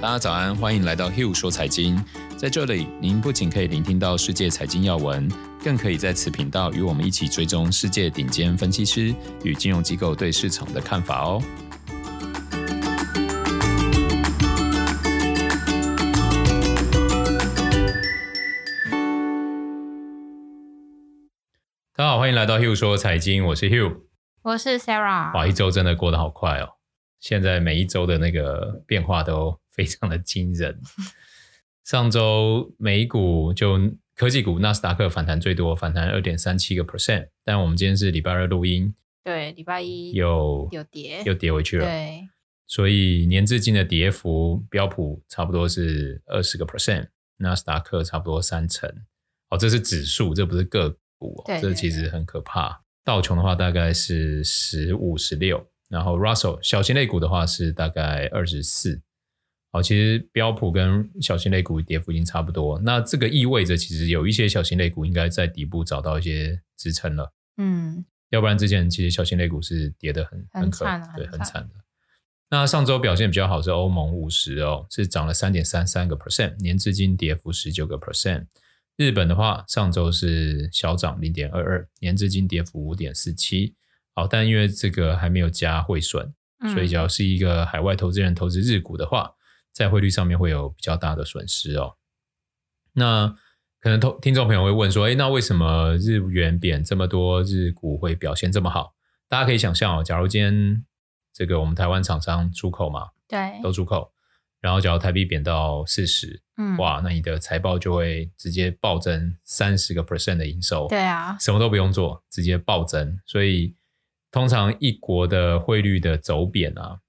大家早安，欢迎来到 Hill 说财经。在这里，您不仅可以聆听到世界财经要闻，更可以在此频道与我们一起追踪世界顶尖分析师与金融机构对市场的看法哦。大家好，欢迎来到 Hill 说财经，我是 Hill，我是 Sarah。哇，一周真的过得好快哦！现在每一周的那个变化都非常的惊人。上周美股就科技股纳斯达克反弹最多，反弹二点三七个 percent。但我们今天是礼拜二录音，对，礼拜一又有跌，又跌回去了。对，所以年至今的跌幅，标普差不多是二十个 percent，纳斯达克差不多三成。哦，这是指数，这不是个股哦，对对对，这其实很可怕。道琼的话大概是十五、十六。然后 Russell 小型类股的话是大概二十四，好，其实标普跟小型类股跌幅已经差不多，那这个意味着其实有一些小型类股应该在底部找到一些支撑了，嗯，要不然之前其实小型类股是跌得很很可很惨，对，很惨的。那上周表现比较好是欧盟五十哦，是涨了三点三三个 percent，年至今跌幅十九个 percent。日本的话上周是小涨零点二二，年至今跌幅五点四七。好，但因为这个还没有加汇损，所以只要是一个海外投资人投资日股的话，在汇率上面会有比较大的损失哦。那可能听听众朋友会问说，诶，那为什么日元贬这么多，日股会表现这么好？大家可以想象哦，假如今天这个我们台湾厂商出口嘛，对，都出口，然后假如台币贬到四十，嗯，哇，那你的财报就会直接暴增三十个 percent 的营收，对啊，什么都不用做，直接暴增，所以。通常一国的汇率的走贬啊，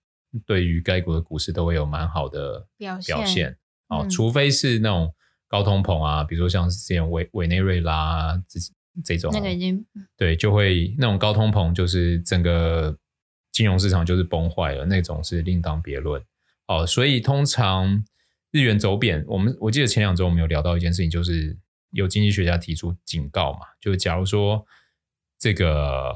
对于该国的股市都会有蛮好的表现。表现哦，嗯、除非是那种高通膨啊，比如说像是之前委委内瑞拉这这种，那个已经对，就会那种高通膨，就是整个金融市场就是崩坏了，那种是另当别论。哦，所以通常日元走贬，我们我记得前两周我们有聊到一件事情，就是有经济学家提出警告嘛，就是假如说这个。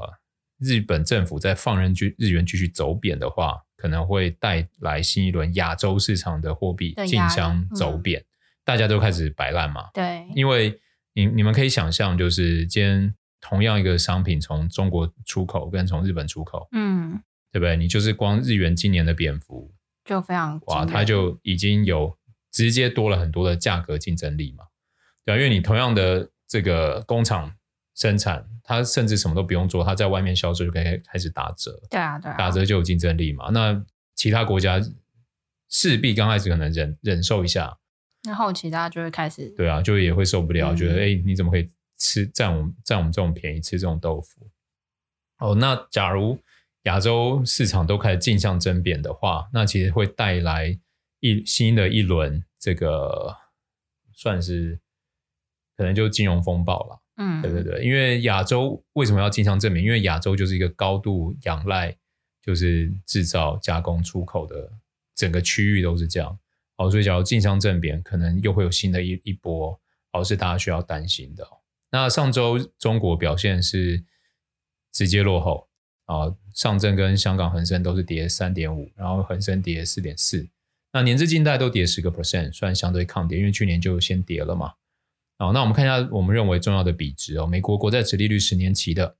日本政府在放任日元继续走贬的话，可能会带来新一轮亚洲市场的货币竞相走贬，嗯、大家都开始摆烂嘛。对，因为你你们可以想象，就是今天同样一个商品从中国出口跟从日本出口，嗯，对不对？你就是光日元今年的贬幅就非常哇，它就已经有直接多了很多的价格竞争力嘛。对啊，因为你同样的这个工厂。生产，它甚至什么都不用做，它在外面销售就可以开始打折。对啊，对啊，打折就有竞争力嘛。那其他国家势必刚开始可能忍忍受一下，那后期大家就会开始，对啊，就也会受不了，嗯、觉得哎，你怎么可以吃占我们占我们这种便宜，吃这种豆腐？哦，那假如亚洲市场都开始竞相争辩的话，那其实会带来一新的一轮这个算是可能就金融风暴了。嗯，对对对，因为亚洲为什么要竞相证明？因为亚洲就是一个高度仰赖就是制造、加工、出口的整个区域都是这样。好，所以假如竞相证明，可能又会有新的一一波，而，是大家需要担心的。那上周中国表现是直接落后啊，上证跟香港恒生都是跌三点五，然后恒生跌四点四，那年至今大概都跌十个 percent，算相对抗跌，因为去年就先跌了嘛。好，那我们看一下我们认为重要的比值哦。美国国债殖利率十年期的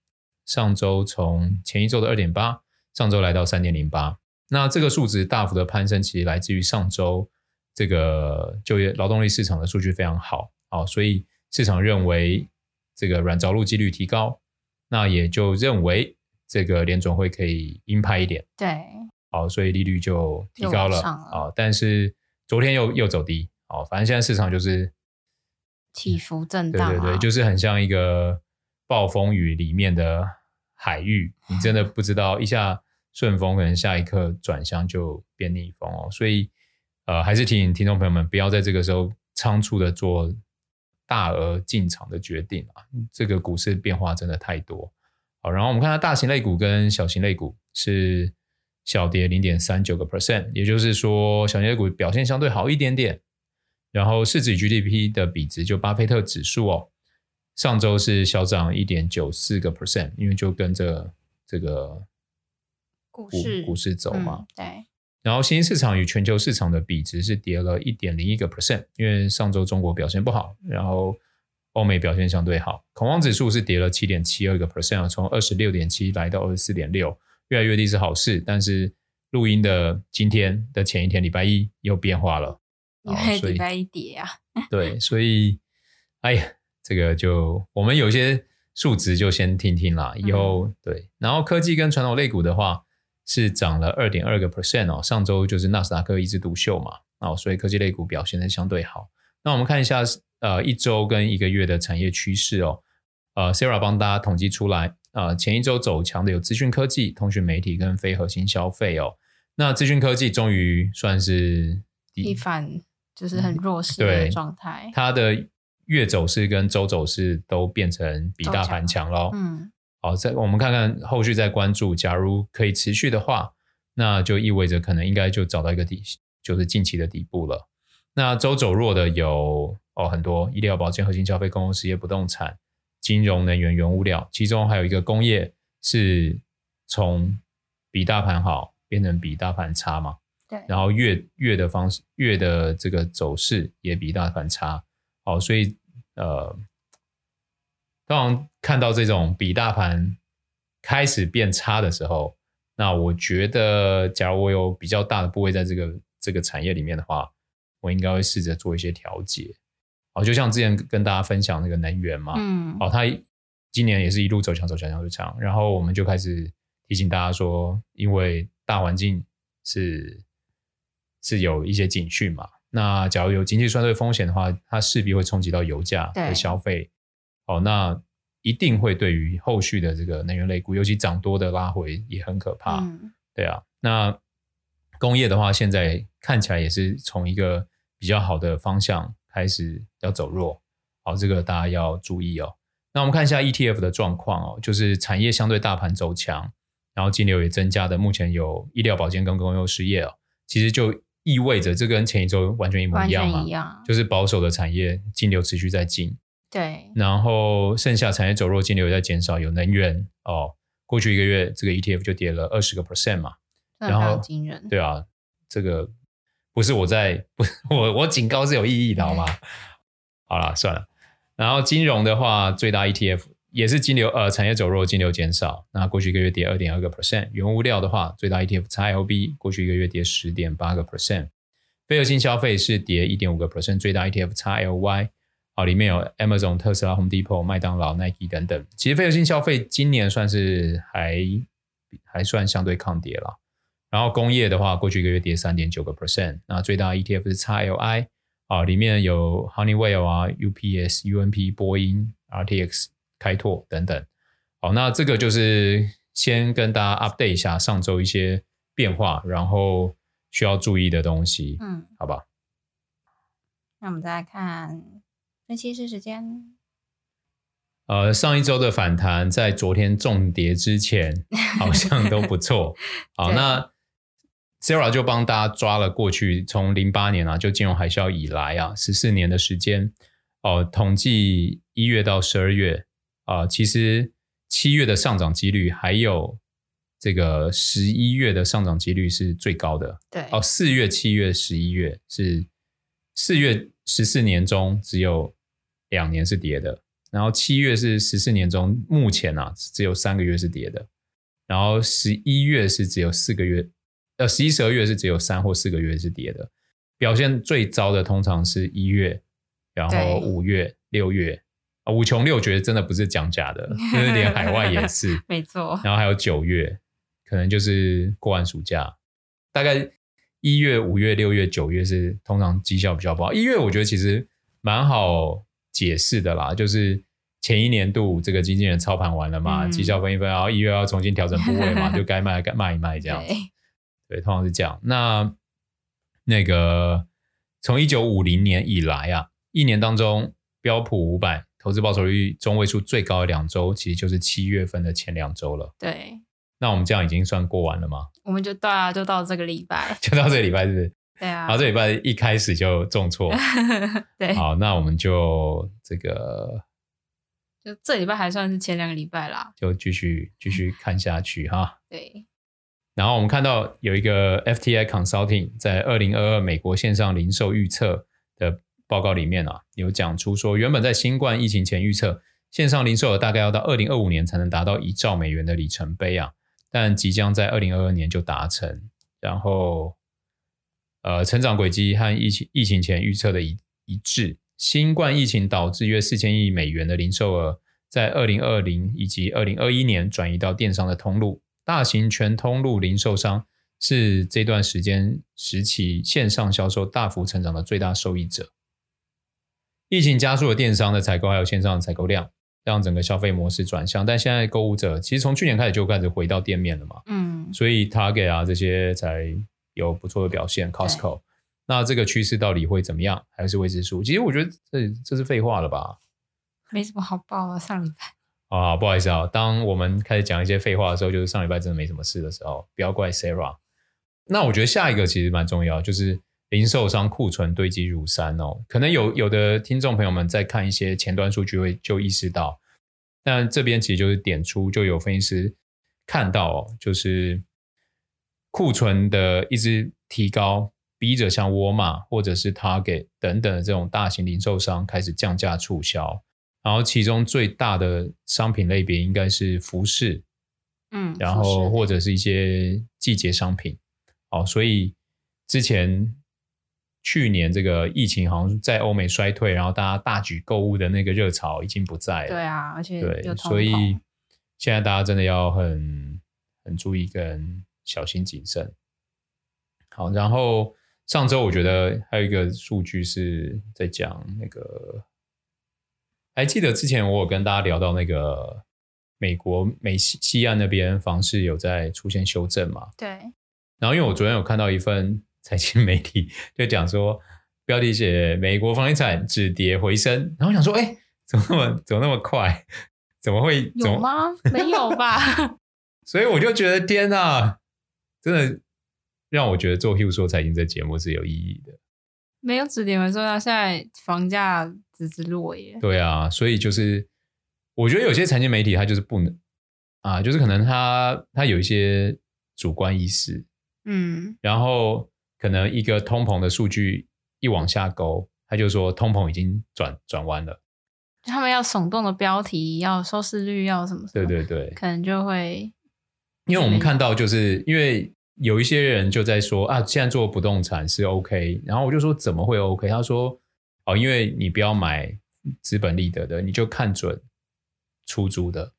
上周从前一周的二点八，上周来到三点零八。那这个数值大幅的攀升，其实来自于上周这个就业劳动力市场的数据非常好，好，所以市场认为这个软着陆几率提高，那也就认为这个联总会可以鹰派一点，对，好，所以利率就提高了啊。但是昨天又又走低，好，反正现在市场就是。起伏震荡，对对对，就是很像一个暴风雨里面的海域，你真的不知道一下顺风，可能下一刻转向就变逆风哦。所以，呃，还是提醒听众朋友们，不要在这个时候仓促的做大额进场的决定啊。这个股市变化真的太多。好，然后我们看到大型类股跟小型类股是小跌零点三九个 percent，也就是说，小型类股表现相对好一点点。然后市值与 GDP 的比值，就巴菲特指数哦，上周是小涨一点九四个 percent，因为就跟着这个股市股市走嘛，嗯、对然后新兴市场与全球市场的比值是跌了一点零一个 percent，因为上周中国表现不好，然后欧美表现相对好。恐慌指数是跌了七点七二个 percent，从二十六点七来到二十四点六，越来越低是好事。但是录音的今天的前一天礼拜一又变化了，因为礼拜一跌啊。对，所以哎呀，这个就我们有些。数值就先听听啦，以后、嗯、对，然后科技跟传统类股的话是涨了二点二个 percent 哦，上周就是纳斯达克一枝独秀嘛，哦，所以科技类股表现的相对好。那我们看一下呃一周跟一个月的产业趋势哦，呃，Sarah 帮大家统计出来，呃，前一周走强的有资讯科技、通讯媒体跟非核心消费哦，那资讯科技终于算是一反就是很弱势的状态，嗯、它的。月走势跟周走势都变成比大盘强喽。嗯，好，再我们看看后续再关注，假如可以持续的话，那就意味着可能应该就找到一个底，就是近期的底部了。那周走弱的有哦很多，医疗保健、核心消费、公共事业、不动产、金融、能源、原物料，其中还有一个工业是从比大盘好变成比大盘差嘛？对。然后月月的方式，月的这个走势也比大盘差。好，所以呃，当看到这种比大盘开始变差的时候，那我觉得，假如我有比较大的部位在这个这个产业里面的话，我应该会试着做一些调节。好，就像之前跟大家分享那个能源嘛，嗯，哦，它今年也是一路走强，走强，走强，然后我们就开始提醒大家说，因为大环境是是有一些警讯嘛。那假如有经济衰退风险的话，它势必会冲击到油价和消费。哦，那一定会对于后续的这个能源类股，尤其涨多的拉回也很可怕。嗯、对啊，那工业的话，现在看起来也是从一个比较好的方向开始要走弱。好，这个大家要注意哦。那我们看一下 ETF 的状况哦，就是产业相对大盘走强，然后金流也增加的，目前有医疗保健跟公用事业哦，其实就。意味着这跟前一周完全一模一样嘛？样就是保守的产业净流持续在进，对。然后剩下产业走弱，净流在减少。有能源哦，过去一个月这个 ETF 就跌了二十个 percent 嘛，然后惊人。对啊，这个不是我在不我我警告是有意义的好吗？好了，算了。然后金融的话，最大 ETF。也是金流呃产业走弱，金流减少。那过去一个月跌二点二个 percent。原物料的话，最大 ETF XLB 过去一个月跌十点八个 percent。非核心消费是跌一点五个 percent，最大 ETF XLY 啊，里面有 Amazon、特斯拉、Home Depot、麦当劳、Nike 等等。其实非核心消费今年算是还还算相对抗跌了。然后工业的话，过去一个月跌三点九个 percent。那最大 ETF 是 XLI 啊，里面有 Honeywell 啊、UPS、UNP、波音、RTX。开拓等等，好，那这个就是先跟大家 update 一下上周一些变化，然后需要注意的东西，嗯，好吧。那我们再来看分析师时间。呃，上一周的反弹在昨天重跌之前 好像都不错。好，那 Sarah 就帮大家抓了过去从零八年啊，就金融海啸以来啊，十四年的时间哦，呃，统计一月到十二月。啊、呃，其实七月的上涨几率，还有这个十一月的上涨几率是最高的。对，哦，四月、七月、十一月是四月十四年中只有两年是跌的，然后七月是十四年中目前啊只有三个月是跌的，然后十一月是只有四个月，呃，十一、十二月是只有三或四个月是跌的。表现最糟的通常是一月，然后五月、六月。啊，五穷六绝真的不是讲假的，就是连海外也是，没错。然后还有九月，可能就是过完暑假，大概一月、五月、六月、九月是通常绩效比较不好。一月我觉得其实蛮好解释的啦，就是前一年度这个经纪人操盘完了嘛，绩、嗯、效分一分，然后一月要重新调整部位嘛，就该卖该卖一卖这样子。对，对，通常是这样。那那个从一九五零年以来啊，一年当中标普五百。投资报酬率中位数最高的两周，其实就是七月份的前两周了。对，那我们这样已经算过完了吗？我们就到啊，就到这个礼拜，就到这个礼拜，是不是？对啊。然后这礼拜一开始就重挫，对。好，那我们就这个，就这礼拜还算是前两个礼拜啦，就继续继续看下去哈。对。然后我们看到有一个 FTI Consulting 在二零二二美国线上零售预测的报告里面啊，有讲出说，原本在新冠疫情前预测线上零售额大概要到二零二五年才能达到一兆美元的里程碑啊，但即将在二零二二年就达成。然后，呃，成长轨迹和疫情疫情前预测的一一致。新冠疫情导致约四千亿美元的零售额，在二零二零以及二零二一年转移到电商的通路。大型全通路零售商是这段时间时期线上销售大幅成长的最大受益者。疫情加速了电商的采购还有线上的采购量，让整个消费模式转向。但现在购物者其实从去年开始就开始回到店面了嘛，嗯，所以 Target 啊这些才有不错的表现。Costco。那这个趋势到底会怎么样？还是未知数？其实我觉得这这是废话了吧？没什么好报啊。上礼拜啊，不好意思啊，当我们开始讲一些废话的时候，就是上礼拜真的没什么事的时候，不要怪 Sarah。那我觉得下一个其实蛮重要，就是零售商库存堆积如山哦。可能有有的听众朋友们在看一些前端数据会就意识到，但这边其实就是点出，就有分析师看到哦，就是库存的一直提高。逼着像沃尔玛或者是 Target 等等的这种大型零售商开始降价促销，然后其中最大的商品类别应该是服饰，嗯，然后或者是一些季节商品，哦，所以之前去年这个疫情好像在欧美衰退，然后大家大举购物的那个热潮已经不在了，对啊，而且对，所以现在大家真的要很很注意跟小心谨慎。好，然后。上周我觉得还有一个数据是在讲那个，还记得之前我有跟大家聊到那个美国美西西岸那边房市有在出现修正嘛？对。然后因为我昨天有看到一份财经媒体就讲说，标题写美国房地产止跌回升，然后我想说，哎，怎么那么怎么那么快？怎么会？有吗？没有吧？所以我就觉得天哪，真的。让我觉得做 Hugh 说财经这节目是有意义的。没有止跌回升啊，现在房价直直落耶。对啊，所以就是我觉得有些财经媒体它就是不能啊，就是可能它它有一些主观意识，嗯，然后可能一个通膨的数据一往下勾，他就说通膨已经转转弯了。他们要耸动的标题，要收视率，要什么什么？对对对，可能就会，因为我们看到就是因为。有一些人就在说啊，现在做不动产是 OK，然后我就说怎么会 OK？他说哦，因为你不要买资本利得的，你就看准出租的，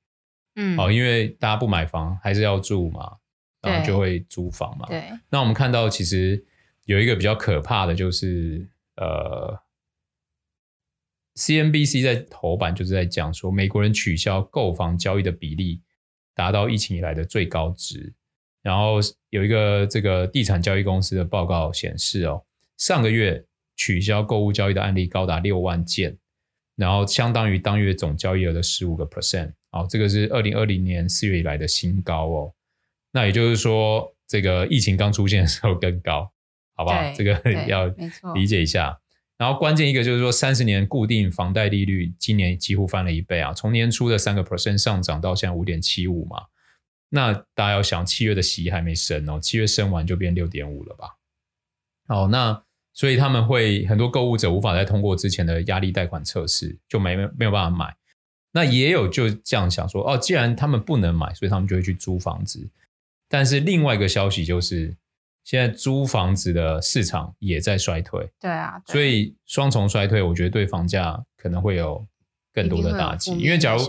嗯，哦，因为大家不买房还是要住嘛，然后就会租房嘛。对。那我们看到其实有一个比较可怕的就是呃，CNBC 在头版就是在讲说，美国人取消购房交易的比例达到疫情以来的最高值。然后有一个这个地产交易公司的报告显示哦，上个月取消购物交易的案例高达六万件，然后相当于当月总交易额的十五个 percent。哦，这个是二零二零年四月以来的新高哦。那也就是说，这个疫情刚出现的时候更高，好不好？这个 要理解一下。然后关键一个就是说，三十年固定房贷利率今年几乎翻了一倍啊，从年初的三个 percent 上涨到现在五点七五嘛。那大家要想，七月的息还没升哦，七月升完就变六点五了吧？好，那所以他们会很多购物者无法再通过之前的压力贷款测试，就没没有办法买。那也有就这样想说，哦，既然他们不能买，所以他们就会去租房子。但是另外一个消息就是，现在租房子的市场也在衰退。对啊，对，所以双重衰退，我觉得对房价可能会有更多的打击，因为假如。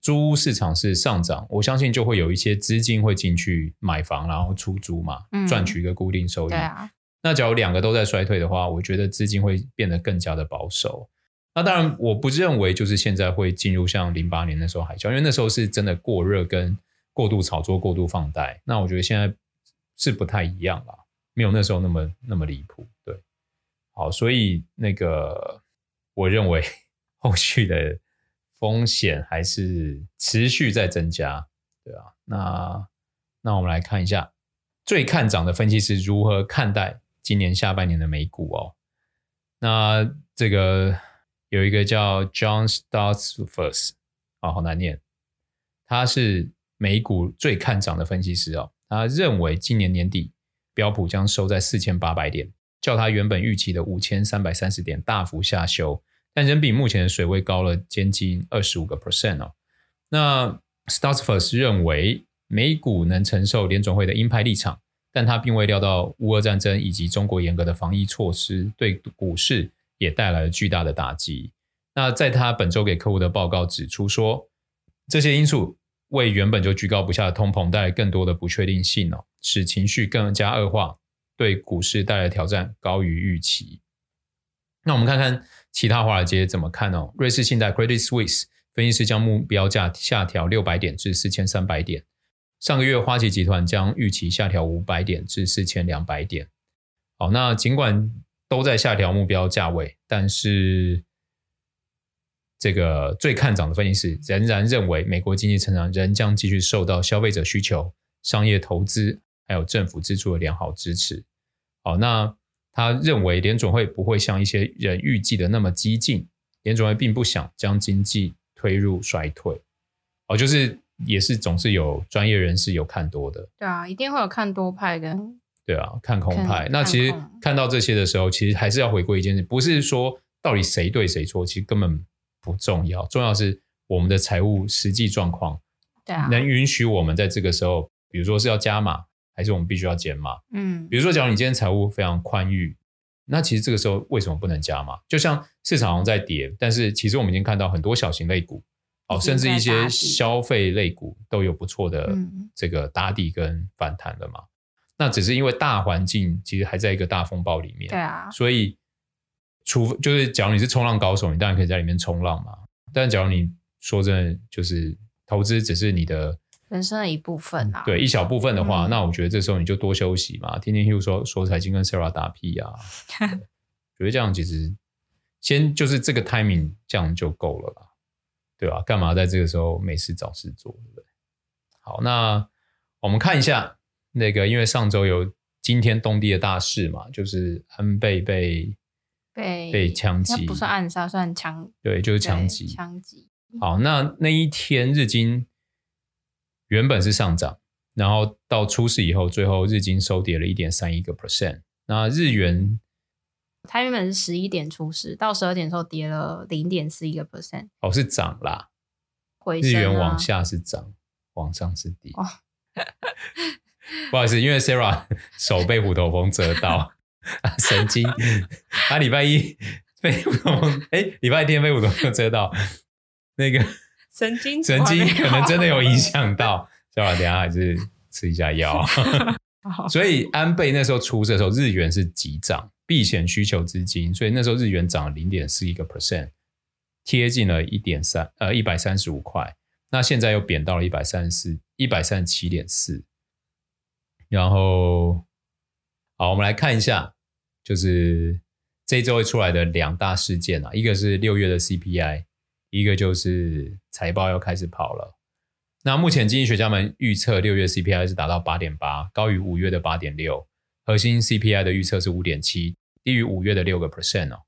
租屋市场是上涨，我相信就会有一些资金会进去买房，然后出租嘛，赚取一个固定收益。对啊。那假如两个都在衰退的话，我觉得资金会变得更加的保守。那当然，我不认为就是现在会进入像零八年那时候海啸，因为那时候是真的过热跟过度炒作、过度放贷。那我觉得现在是不太一样了，没有那时候那么那么离谱。对，好，所以那个我认为 后续的。风险还是持续在增加，对啊，那那我们来看一下最看涨的分析师如何看待今年下半年的美股哦。那这个有一个叫 John Stutsfirst 啊，好难念，他是美股最看涨的分析师哦。他认为今年年底标普将收在四千八百点，较他原本预期的五千三百三十点大幅下修，但仍比目前的水位高了接近二十五个 percent 哦。那 Stutzfus 认为美股能承受联总会的鹰派立场，但他并未料到乌俄战争以及中国严格的防疫措施对股市也带来了巨大的打击。那在他本周给客户的报告指出说，这些因素为原本就居高不下的通膨带来更多的不确定性哦，使情绪更加恶化，对股市带来挑战高于预期。那我们看看其他华尔街怎么看哦。瑞士信贷 Credit Suisse 分析师将目标价下调六百点至四千三百点。上个月花旗集团将预期下调五百点至四千两百点。好，那尽管都在下调目标价位，但是。这个最看涨的分析师仍然认为，美国经济成长仍将继续受到消费者需求、商业投资还有政府支出的良好支持。好，那他认为联总会不会像一些人预计的那么激进，联总会并不想将经济推入衰退。哦，就是也是总是有专业人士有看多的。对啊，一定会有看多派跟对啊，看空派。那其实看到这些的时候，其实还是要回归一件事，不是说到底谁对谁错，其实根本。不重要，重要是我们的财务实际状况，对啊，能允许我们在这个时候，比如说是要加码，还是我们必须要减码？嗯，比如说，假如你今天财务非常宽裕，那其实这个时候为什么不能加码？就像市场上在跌，但是其实我们已经看到很多小型类股，哦，甚至一些消费类股都有不错的这个打底跟反弹了嘛。嗯，那只是因为大环境其实还在一个大风暴里面，对啊，所以。除就是，假如你是冲浪高手，你当然可以在里面冲浪嘛。但假如你说真的，就是投资只是你的人生的一部分啊，对一小部分的话，嗯、那我觉得这时候你就多休息嘛。天天 Hugh 说说财经跟 Sarah 打屁啊，觉得这样其实先就是这个 timing 这样就够了吧，对吧？干嘛在这个时候没事找事做，对不对？好，那我们看一下那个，因为上周有惊天动地的大事嘛，就是安倍被。被被枪击，不算暗杀，算枪，对，就是枪击。枪击。好，那那一天日经原本是上涨，然后到出事以后，最后日经收跌了一点三一个 percent。那日元，它原本是十一点出事，到十二点的时候跌了零点四一个 percent。哦，是涨啦，回日元往下是涨，往上是跌。哦、不好意思，因为 Sarah 手被虎头蜂蛰到。啊，神经！他、啊、礼拜一被虎头蜂，哎，礼拜天被虎头蜂蛰到，那个神经 神经可能真的有影响到，所以等下还是吃一下药。所以安倍那时候出事的时候，日元是急涨，避险需求资金，所以那时候日元涨了零点四一个 percent，贴近了一点三呃一百三十五块。那现在又贬到了一百三十四一百三十七点四，然后好，我们来看一下。就是这周会出来的两大事件啊，一个是六月的 CPI，一个就是财报要开始跑了。那目前经济学家们预测六月 CPI 是达到八点八，高于五月的八点六。核心 CPI 的预测是五点七，低于五月的六个 percent 哦。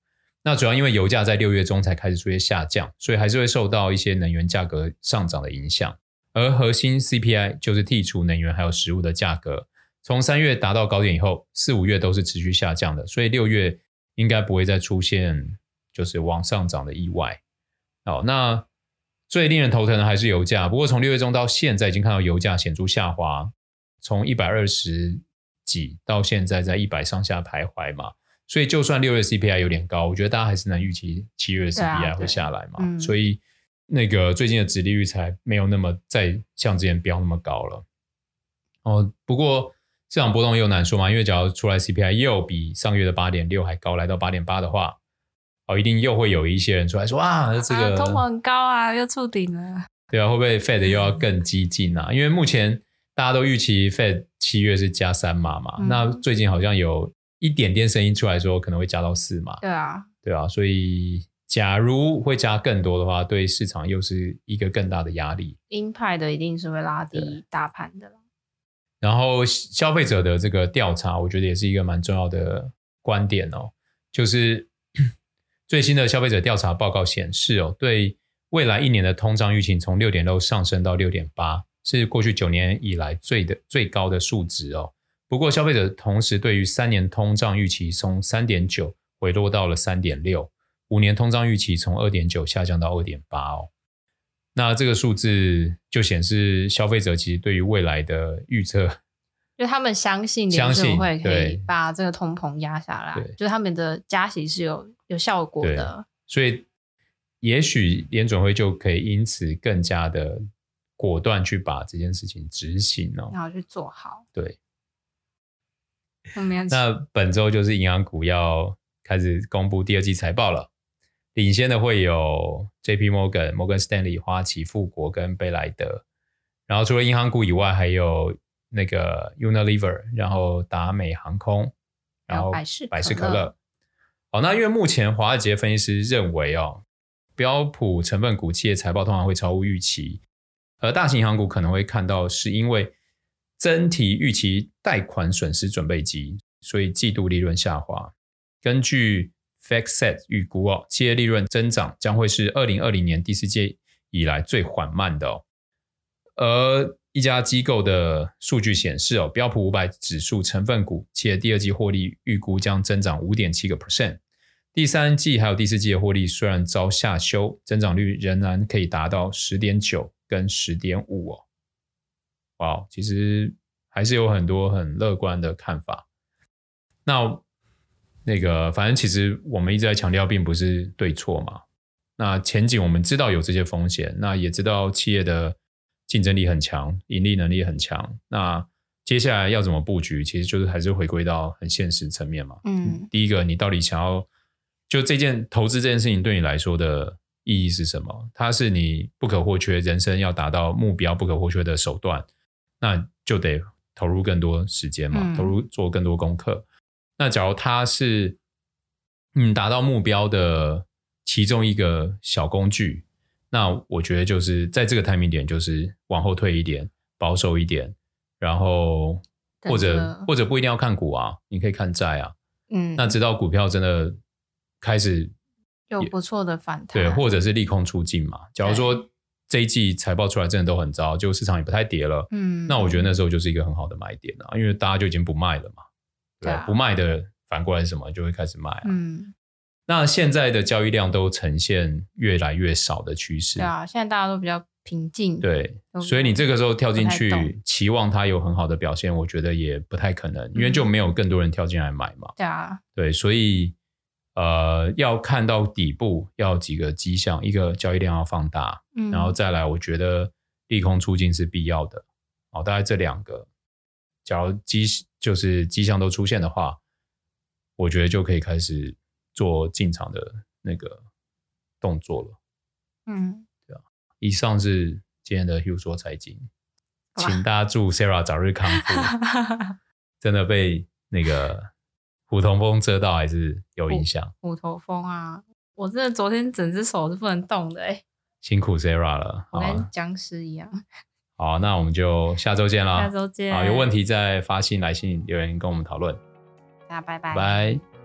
那主要因为油价在六月中才开始出现下降，所以还是会受到一些能源价格上涨的影响。而核心 CPI 就是剔除能源还有食物的价格。从三月达到高点以后，四五月都是持续下降的，所以六月应该不会再出现就是往上涨的意外。好，那最令人头疼的还是油价。不过从六月中到现在，已经看到油价显著下滑，从一百二十几到现在在一百上下徘徊嘛。所以就算六月 CPI 有点高，我觉得大家还是能预期七月 CPI 会下来嘛。嗯、所以那个最近的殖利率才没有那么再像之前飙那么高了。哦，不过。市场波动又难说嘛，因为假如出来 CPI 又比上月的八点六还高，来到八点八的话，哦，一定又会有一些人出来说啊，这个通膨很高啊，又触顶了。对啊，会不会 Fed 又要更激进啊？嗯、因为目前大家都预期 Fed 七月是加三码嘛，嗯、那最近好像有一点点声音出来说可能会加到四码。对啊，对啊，所以假如会加更多的话，对市场又是一个更大的压力。鹰派的一定是会拉低大盘的。然后消费者的这个调查，我觉得也是一个蛮重要的观点哦。就是 最新的消费者调查报告显示哦，对未来一年的通胀预期从六点六上升到六点八，是过去九年以来最的最高的数值哦。不过，消费者同时对于三年通胀预期从三点九回落到了三点六，五年通胀预期从二点九下降到二点八哦。那这个数字就显示消费者其实对于未来的预测，就他们相信联准会可以把这个通膨压下来，对，就他们的加息是有有效果的，所以也许联准会就可以因此更加的果断去把这件事情执行哦，然后去做好，对。那本周就是银行股要开始公布第二季财报了，领先的会有 J.P. Morgan、Morgan Stanley、花旗、富国跟贝莱德。然后除了银行股以外，还有那个 Unilever，然后达美航空，然后百事百事可乐。好，那因为目前华尔街分析师认为哦，标普成分股企业财报通常会超乎预期，而大型银行股可能会看到是因为。增提预期贷款损失准备金，所以季度利润下滑。根据 FactSet 预估哦，企业利润增长将会是二零二零年第四季以来最缓慢的哦。而一家机构的数据显示哦，标普五百指数成分股企业第二季获利预估将增长五点七个 percent，第三季还有第四季的获利虽然遭下修，增长率仍然可以达到十点九跟十点五哦。哇其实还是有很多很乐观的看法。那那个，反正其实我们一直在强调，并不是对错嘛。那前景我们知道有这些风险，那也知道企业的竞争力很强，盈利能力很强。那接下来要怎么布局，其实就是还是回归到很现实层面嘛。嗯，第一个，你到底想要就这件投资这件事情对你来说的意义是什么？它是你不可或缺，人生要达到目标不可或缺的手段。那就得投入更多时间嘛，投入做更多功课。嗯、那假如它是嗯达到目标的其中一个小工具，那我觉得就是在这个 timing 点，就是往后退一点，保守一点，然后或者或者不一定要看股啊，你可以看债啊。嗯，那直到股票真的开始有不错的反弹，对，或者是利空出尽嘛。假如说。这一季财报出来真的都很糟，就市场也不太跌了。嗯，那我觉得那时候就是一个很好的买点了，因为大家就已经不卖了嘛。对，不卖的反过来是什么？就会开始卖。嗯，那现在的交易量都呈现越来越少的趋势。对啊，现在大家都比较平静。对，所以你这个时候跳进去，期望它有很好的表现，我觉得也不太可能，因为就没有更多人跳进来买嘛。对啊，对，所以。呃，要看到底部要几个迹象，一个交易量要放大，嗯，然后再来，我觉得利空出尽是必要的，哦，大概这两个，假如迹就是迹象都出现的话，我觉得就可以开始做进场的那个动作了，嗯，对啊，以上是今天的 Hugh 说财经，请大家祝 Sarah 早日康复，真的被那个。虎头蜂蛰到还是有影响。虎头蜂啊，我真的昨天整只手是不能动的哎。辛苦 Sarah 了，我跟僵尸一样。好，那我们就下周见啦。下周见。好，有问题再发信来信留言跟我们讨论。大家拜拜。拜。